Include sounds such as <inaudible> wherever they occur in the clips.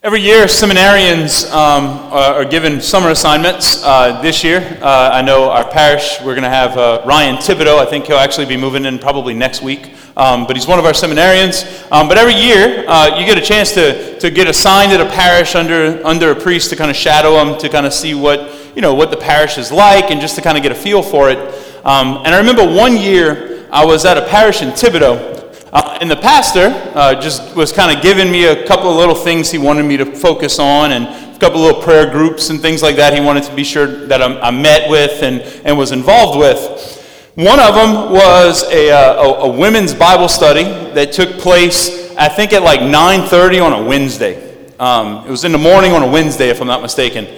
Every year, seminarians um, are given summer assignments. Uh, this year, uh, I know our parish, we're going to have uh, Ryan Thibodeau. I think he'll actually be moving in probably next week. Um, but he's one of our seminarians. Um, but every year, uh, you get a chance to, to get assigned at a parish under, under a priest to kind of shadow him, to kind of see what, you know, what the parish is like, and just to kind of get a feel for it. Um, and I remember one year, I was at a parish in Thibodaux, uh, and the pastor uh, just was kind of giving me a couple of little things he wanted me to focus on and a couple of little prayer groups and things like that he wanted to be sure that I, I met with and, and was involved with. One of them was a, uh, a, a, women's Bible study that took place, I think, at like 9.30 on a Wednesday. Um, it was in the morning on a Wednesday, if I'm not mistaken.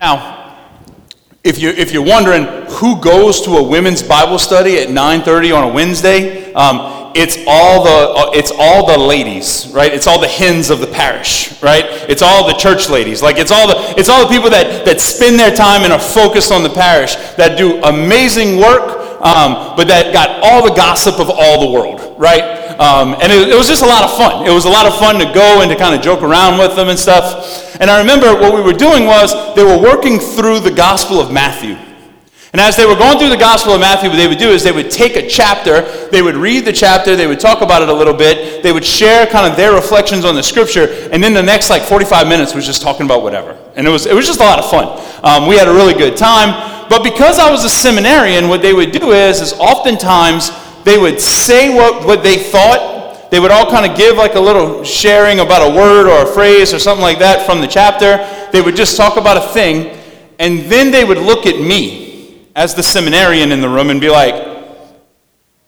Now, if, you, if you're wondering who goes to a women's Bible study at 9.30 on a Wednesday, um, it's all the it's all the ladies right? It's all the hens of the parish right? It's all the church ladies. Like it's all the it's all the people that that spend their time and are focused on the parish that do amazing work um, but that got all the gossip of all the world right? Um, and it, it was just a lot of fun. It was a lot of fun to go and to kind of joke around with them and stuff. And i remember what we were doing was they were working through the gospel of matthew and as they were going through the Gospel of Matthew, what they would do is they would take a chapter, they would read the chapter, they would talk about it a little bit, they would share kind of their reflections on the Scripture, and then the next like 45 minutes was just talking about whatever. And it was, it was just a lot of fun. Um, we had a really good time. But because I was a seminarian, what they would do is, is oftentimes they would say what, what they thought. They would all kind of give like a little sharing about a word or a phrase or something like that from the chapter. They would just talk about a thing, and then they would look at me as the seminarian in the room and be like,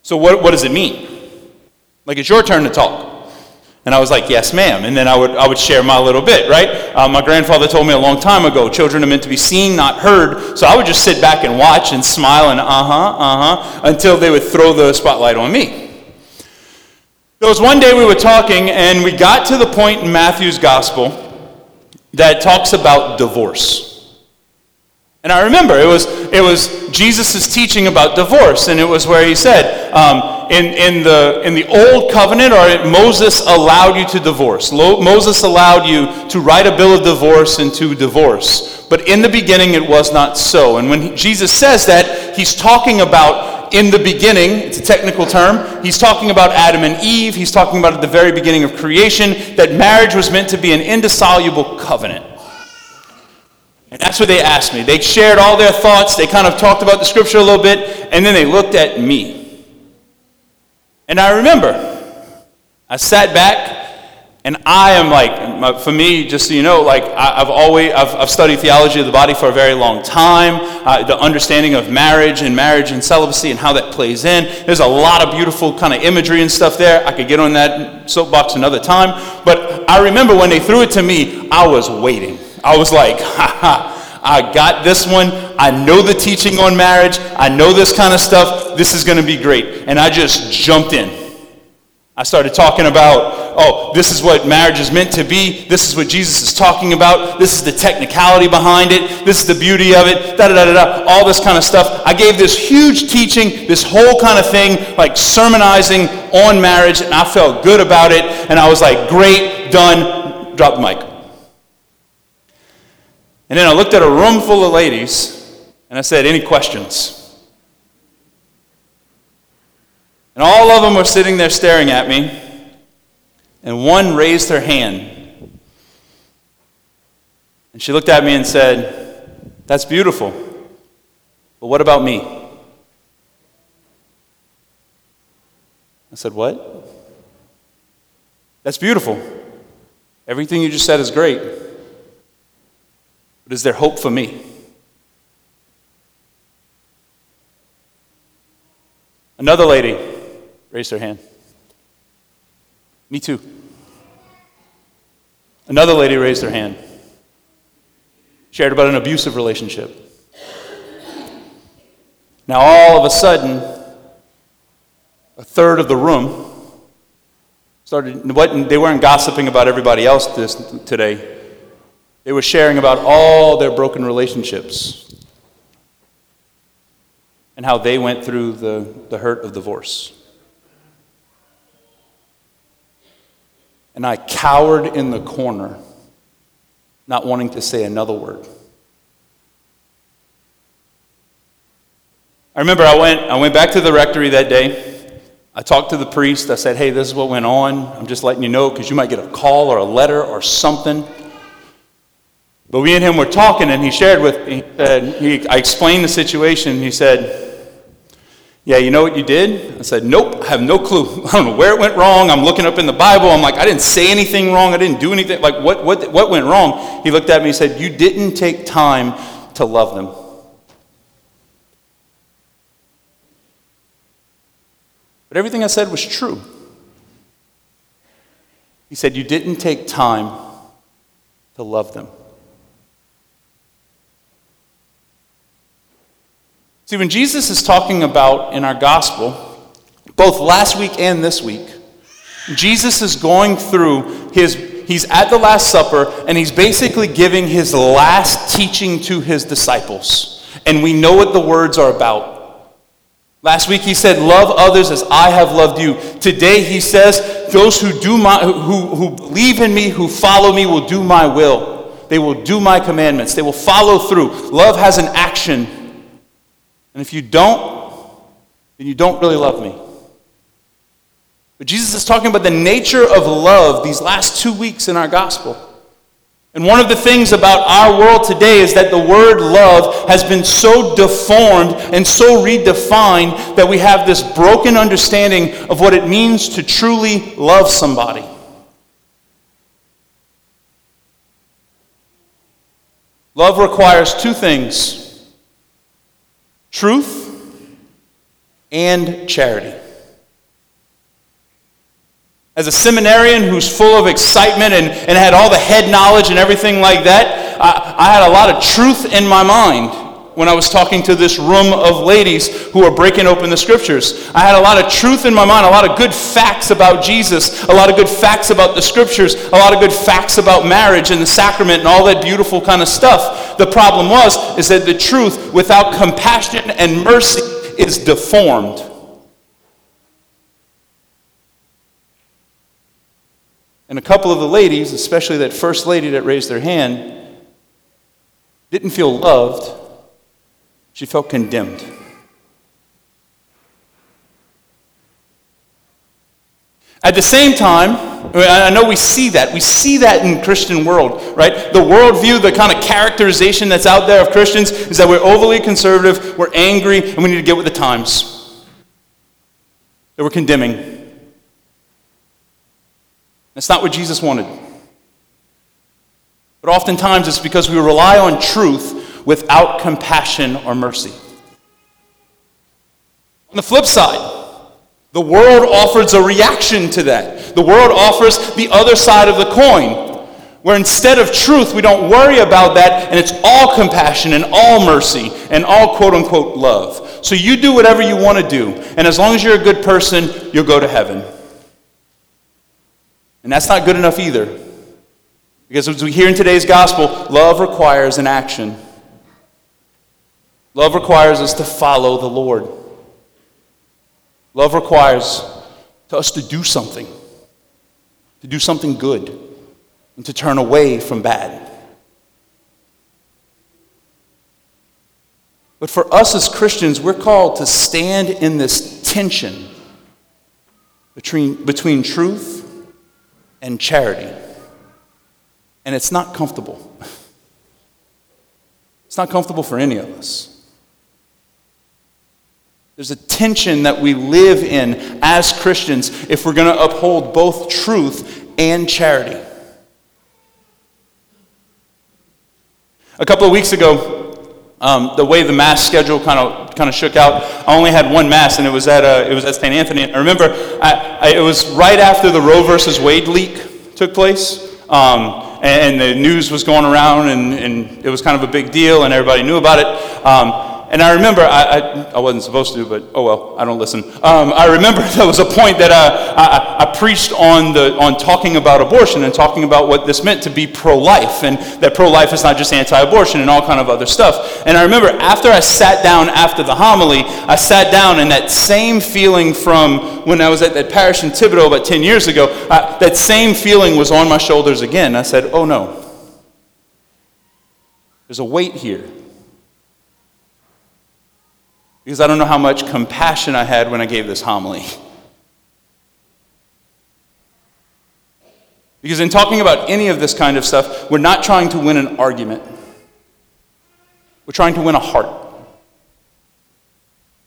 So what, what does it mean? Like, it's your turn to talk. And I was like, Yes, ma'am. And then I would, I would share my little bit, right? Uh, my grandfather told me a long time ago children are meant to be seen, not heard. So I would just sit back and watch and smile and uh huh, uh huh, until they would throw the spotlight on me. There was one day we were talking, and we got to the point in Matthew's gospel that talks about divorce. And I remember it was, it was Jesus' teaching about divorce, and it was where he said, um, in, in, the, in the old covenant, or Moses allowed you to divorce. Moses allowed you to write a bill of divorce and to divorce. But in the beginning, it was not so. And when he, Jesus says that, he's talking about in the beginning, it's a technical term, he's talking about Adam and Eve, he's talking about at the very beginning of creation, that marriage was meant to be an indissoluble covenant. And that's what they asked me. They shared all their thoughts, they kind of talked about the scripture a little bit, and then they looked at me. And I remember, I sat back, and I am like, for me, just so you know, like I've always, I've, I've studied theology of the body for a very long time, uh, the understanding of marriage and marriage and celibacy and how that plays in. There's a lot of beautiful kind of imagery and stuff there. I could get on that soapbox another time. But I remember when they threw it to me, I was waiting. I was like, <laughs> ha ha, I got this one. I know the teaching on marriage. I know this kind of stuff. This is going to be great. And I just jumped in. I started talking about, oh, this is what marriage is meant to be. This is what Jesus is talking about. This is the technicality behind it. This is the beauty of it. Da da da da da. All this kind of stuff. I gave this huge teaching, this whole kind of thing, like sermonizing on marriage, and I felt good about it. And I was like, great, done. Drop the mic. And then I looked at a room full of ladies and I said, Any questions? And all of them were sitting there staring at me, and one raised her hand. And she looked at me and said, That's beautiful, but what about me? I said, What? That's beautiful. Everything you just said is great. But is there hope for me? Another lady raised her hand. Me too. Another lady raised her hand. Shared about an abusive relationship. Now, all of a sudden, a third of the room started, they weren't gossiping about everybody else this, today. They were sharing about all their broken relationships and how they went through the, the hurt of divorce. And I cowered in the corner not wanting to say another word. I remember I went, I went back to the rectory that day. I talked to the priest. I said, hey, this is what went on. I'm just letting you know because you might get a call or a letter or something. But we and him were talking, and he shared with me, he, I explained the situation. He said, yeah, you know what you did? I said, Nope, I have no clue. <laughs> I don't know where it went wrong. I'm looking up in the Bible. I'm like, I didn't say anything wrong. I didn't do anything. Like, what, what, what went wrong? He looked at me and said, You didn't take time to love them. But everything I said was true. He said, You didn't take time to love them. See, when Jesus is talking about in our gospel, both last week and this week, Jesus is going through his, he's at the Last Supper, and he's basically giving his last teaching to his disciples. And we know what the words are about. Last week he said, Love others as I have loved you. Today he says, Those who, do my, who, who believe in me, who follow me, will do my will. They will do my commandments. They will follow through. Love has an action. And if you don't, then you don't really love me. But Jesus is talking about the nature of love these last two weeks in our gospel. And one of the things about our world today is that the word love has been so deformed and so redefined that we have this broken understanding of what it means to truly love somebody. Love requires two things truth and charity. As a seminarian who's full of excitement and, and had all the head knowledge and everything like that, I, I had a lot of truth in my mind when I was talking to this room of ladies who are breaking open the scriptures. I had a lot of truth in my mind, a lot of good facts about Jesus, a lot of good facts about the scriptures, a lot of good facts about marriage and the sacrament and all that beautiful kind of stuff. The problem was is that the truth without compassion and mercy is deformed. And a couple of the ladies, especially that first lady that raised their hand, didn't feel loved she felt condemned. At the same time, I know we see that. We see that in Christian world, right? The worldview, the kind of characterization that's out there of Christians is that we're overly conservative, we're angry, and we need to get with the times. That we're condemning. That's not what Jesus wanted. But oftentimes it's because we rely on truth without compassion or mercy. On the flip side, the world offers a reaction to that. The world offers the other side of the coin, where instead of truth, we don't worry about that, and it's all compassion and all mercy and all quote unquote love. So you do whatever you want to do, and as long as you're a good person, you'll go to heaven. And that's not good enough either. Because as we hear in today's gospel, love requires an action. Love requires us to follow the Lord. Love requires us to do something, to do something good, and to turn away from bad. But for us as Christians, we're called to stand in this tension between, between truth and charity. And it's not comfortable. <laughs> It's not comfortable for any of us. There's a tension that we live in as Christians if we're going to uphold both truth and charity. A couple of weeks ago, um, the way the mass schedule kind of kind of shook out, I only had one mass, and it was at uh, it was at St. Anthony. I remember I, I, it was right after the Roe versus Wade leak took place. Um, and, the news was going around, and, and, it was kind of a big deal, and everybody knew about it. Um, and I remember, I, I, I, wasn't supposed to, but oh well, I don't listen. Um, I remember <laughs> there was a point that uh, I, I, preached on, the, on talking about abortion and talking about what this meant to be pro-life, and that pro-life is not just anti-abortion and all kind of other stuff. And I remember after I sat down after the homily, I sat down and that same feeling from when I was at that parish in Thibodaux about 10 years ago, that same feeling was on my shoulders again. I said, oh no. There's a weight here. Because I don't know how much compassion I had when I gave this homily. Because in talking about any of this kind of stuff, we're not trying to win an argument. We're trying to win a heart.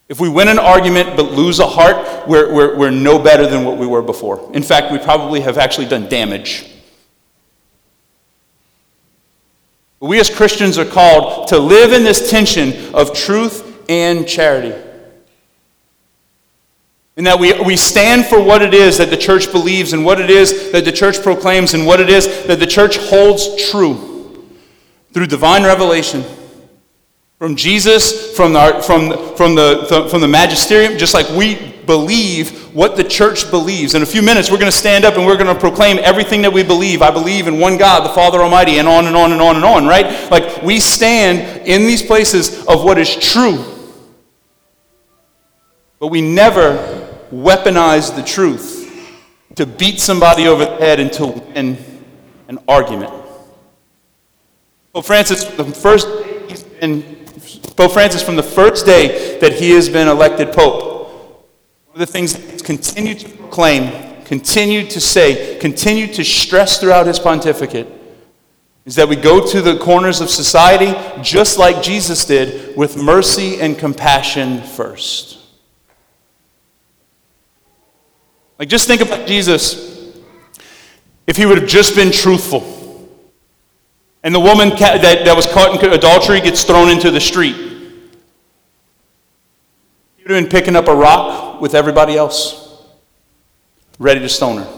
If we win an argument but lose a heart, we're, we're, we're no better than what we were before. In fact, we probably have actually done damage. We as Christians are called to live in this tension of truth and charity. And that we, we stand for what it is that the church believes and what it is that the church proclaims and what it is that the church holds true through divine revelation from Jesus, from the, from, from, the, from the magisterium, just like we believe what the church believes. In a few minutes, we're going to stand up and we're going to proclaim everything that we believe. I believe in one God, the Father Almighty, and on and on and on and on, right? Like we stand in these places of what is true. But we never weaponize the truth to beat somebody over the head and to win an argument. Pope Francis, the first, Pope Francis, from the first day that he has been elected Pope, one of the things that he's continued to proclaim, continued to say, continued to stress throughout his pontificate is that we go to the corners of society just like Jesus did, with mercy and compassion first. Like, just think about Jesus if he would have just been truthful. And the woman that, that was caught in adultery gets thrown into the street. He would have been picking up a rock with everybody else, ready to stone her.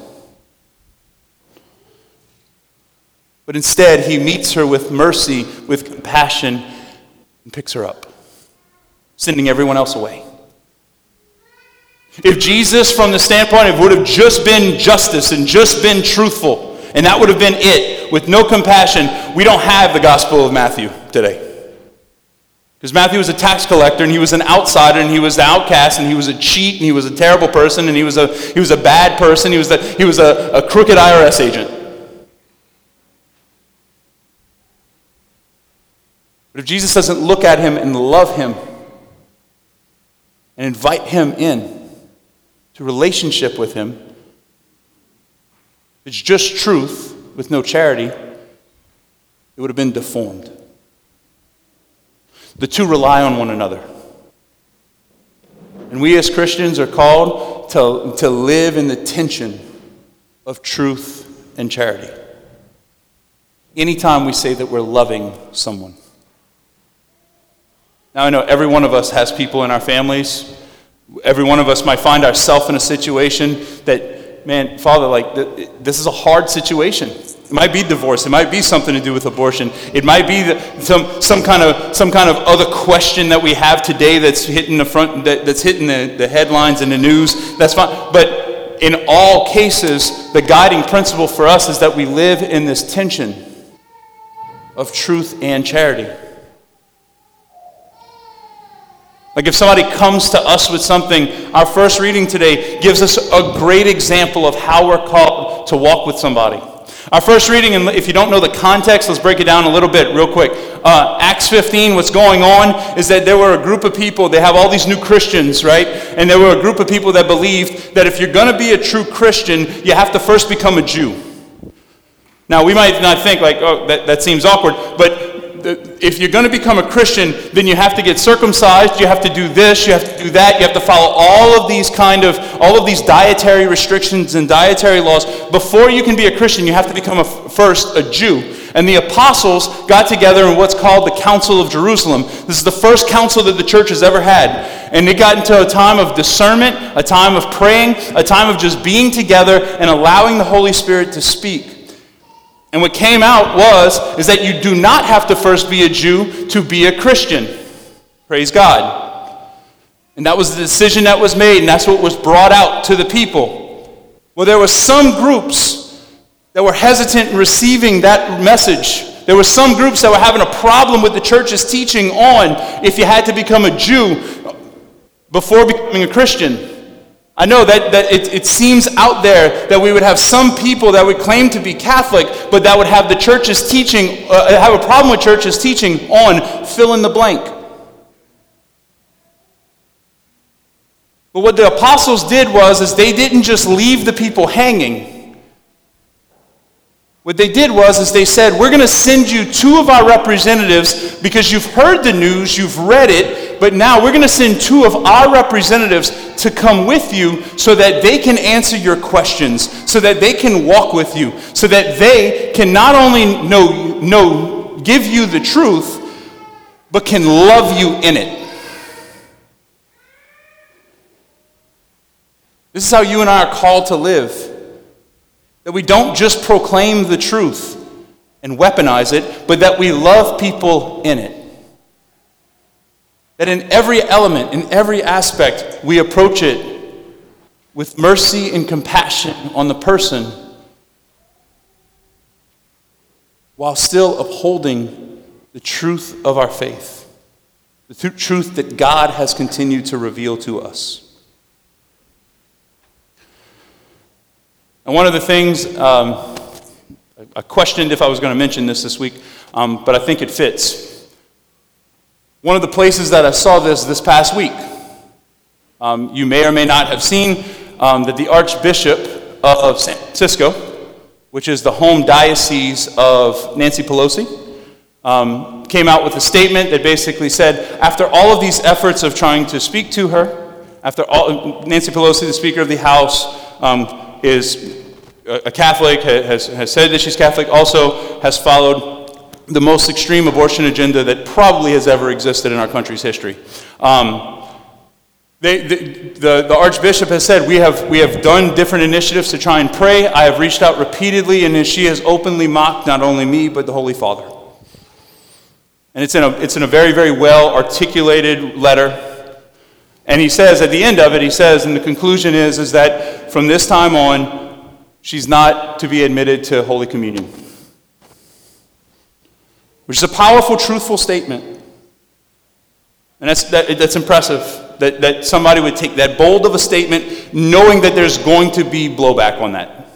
But instead, he meets her with mercy, with compassion, and picks her up, sending everyone else away. If Jesus, from the standpoint of would have just been justice and just been truthful, and that would have been it. With no compassion, we don't have the Gospel of Matthew today. Because Matthew was a tax collector and he was an outsider and he was the outcast and he was a cheat and he was a terrible person and he was a, he was a bad person. He was, the, he was a, a crooked IRS agent. But if Jesus doesn't look at him and love him and invite him in to relationship with him, it's just truth with no charity, it would have been deformed. The two rely on one another. And we as Christians are called to, to live in the tension of truth and charity. Anytime we say that we're loving someone. Now, I know every one of us has people in our families. Every one of us might find ourselves in a situation that man, Father, like, this is a hard situation. It might be divorce. It might be something to do with abortion. It might be some, some, kind of, some kind of other question that we have today that's hitting the front, that, that's hitting the, the headlines and the news. That's fine. But in all cases, the guiding principle for us is that we live in this tension of truth and charity. Like if somebody comes to us with something, our first reading today gives us a great example of how we're called to walk with somebody. Our first reading, and if you don't know the context, let's break it down a little bit real quick. Uh, Acts 15, what's going on is that there were a group of people, they have all these new Christians, right? And there were a group of people that believed that if you're going to be a true Christian, you have to first become a Jew. Now, we might not think like, oh, that, that seems awkward, but if you're going to become a Christian, then you have to get circumcised, you have to do this, you have to do that, you have to follow all of these kind of, all of these dietary restrictions and dietary laws. Before you can be a Christian, you have to become a, first a Jew. And the apostles got together in what's called the Council of Jerusalem. This is the first council that the church has ever had. And it got into a time of discernment, a time of praying, a time of just being together and allowing the Holy Spirit to speak. And what came out was is that you do not have to first be a Jew to be a Christian. Praise God. And that was the decision that was made, and that's what was brought out to the people. Well, there were some groups that were hesitant in receiving that message. There were some groups that were having a problem with the church's teaching on if you had to become a Jew before becoming a Christian. I know that, that it, it seems out there that we would have some people that would claim to be Catholic, but that would have the church's teaching, uh, have a problem with church's teaching on fill in the blank. But what the apostles did was is they didn't just leave the people hanging. What they did was is they said, "We're going to send you two of our representatives because you've heard the news, you've read it, but now we're going to send two of our representatives to come with you so that they can answer your questions, so that they can walk with you, so that they can not only know, know give you the truth, but can love you in it." This is how you and I are called to live. That we don't just proclaim the truth and weaponize it, but that we love people in it. That in every element, in every aspect, we approach it with mercy and compassion on the person while still upholding the truth of our faith, the th- truth that God has continued to reveal to us. And one of the things, um, I questioned if I was going to mention this this week, um, but I think it fits. One of the places that I saw this this past week, um, you may or may not have seen um, that the Archbishop of San Francisco, which is the home diocese of Nancy Pelosi, um, came out with a statement that basically said, after all of these efforts of trying to speak to her, after all, Nancy Pelosi, the Speaker of the House, um, is a Catholic, has, has said that she's Catholic, also has followed the most extreme abortion agenda that probably has ever existed in our country's history. Um, they, the, the, the, Archbishop has said, we have, we have done different initiatives to try and pray. I have reached out repeatedly, and she has openly mocked not only me, but the Holy Father. And it's in a, it's in a very, very well articulated letter. And he says, at the end of it, he says, and the conclusion is, is that from this time on, she's not to be admitted to Holy Communion. Which is a powerful, truthful statement. And that's, that, that's impressive that, that somebody would take that bold of a statement knowing that there's going to be blowback on that.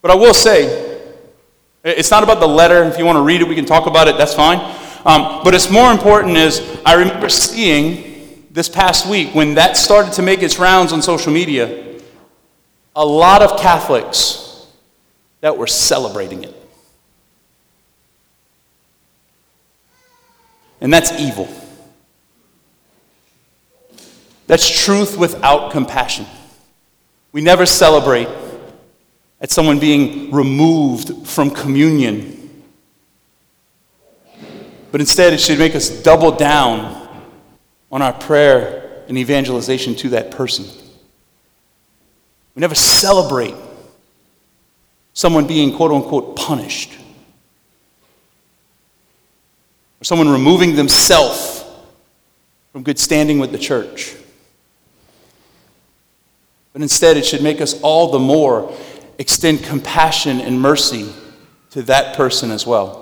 But I will say, it's not about the letter. If you want to read it, we can talk about it, that's fine. Um, but it's more important is I remember seeing this past week when that started to make its rounds on social media, a lot of Catholics that were celebrating it. And that's evil. That's truth without compassion. We never celebrate at someone being removed from communion but instead, it should make us double down on our prayer and evangelization to that person. We never celebrate someone being quote unquote punished or someone removing themselves from good standing with the church. But instead, it should make us all the more extend compassion and mercy to that person as well.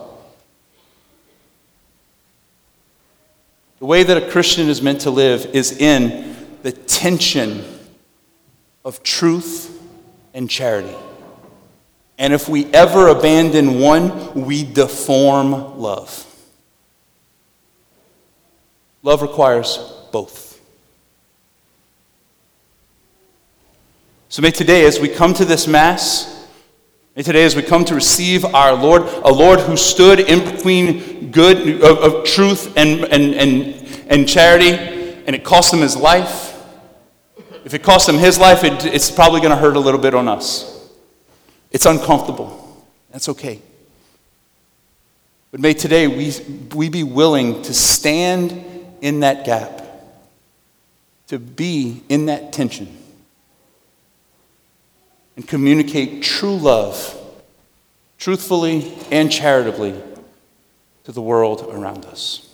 The way that a Christian is meant to live is in the tension of truth and charity. And if we ever abandon one, we deform love. Love requires both. So may today, as we come to this Mass, May today, as we come to receive our Lord, a Lord who stood in between good of, of truth and, and, and, and charity, and it cost him his life. If it cost him his life, it, it's probably going to hurt a little bit on us. It's uncomfortable. That's okay. But may today we, we be willing to stand in that gap, to be in that tension and communicate true love, truthfully and charitably, to the world around us.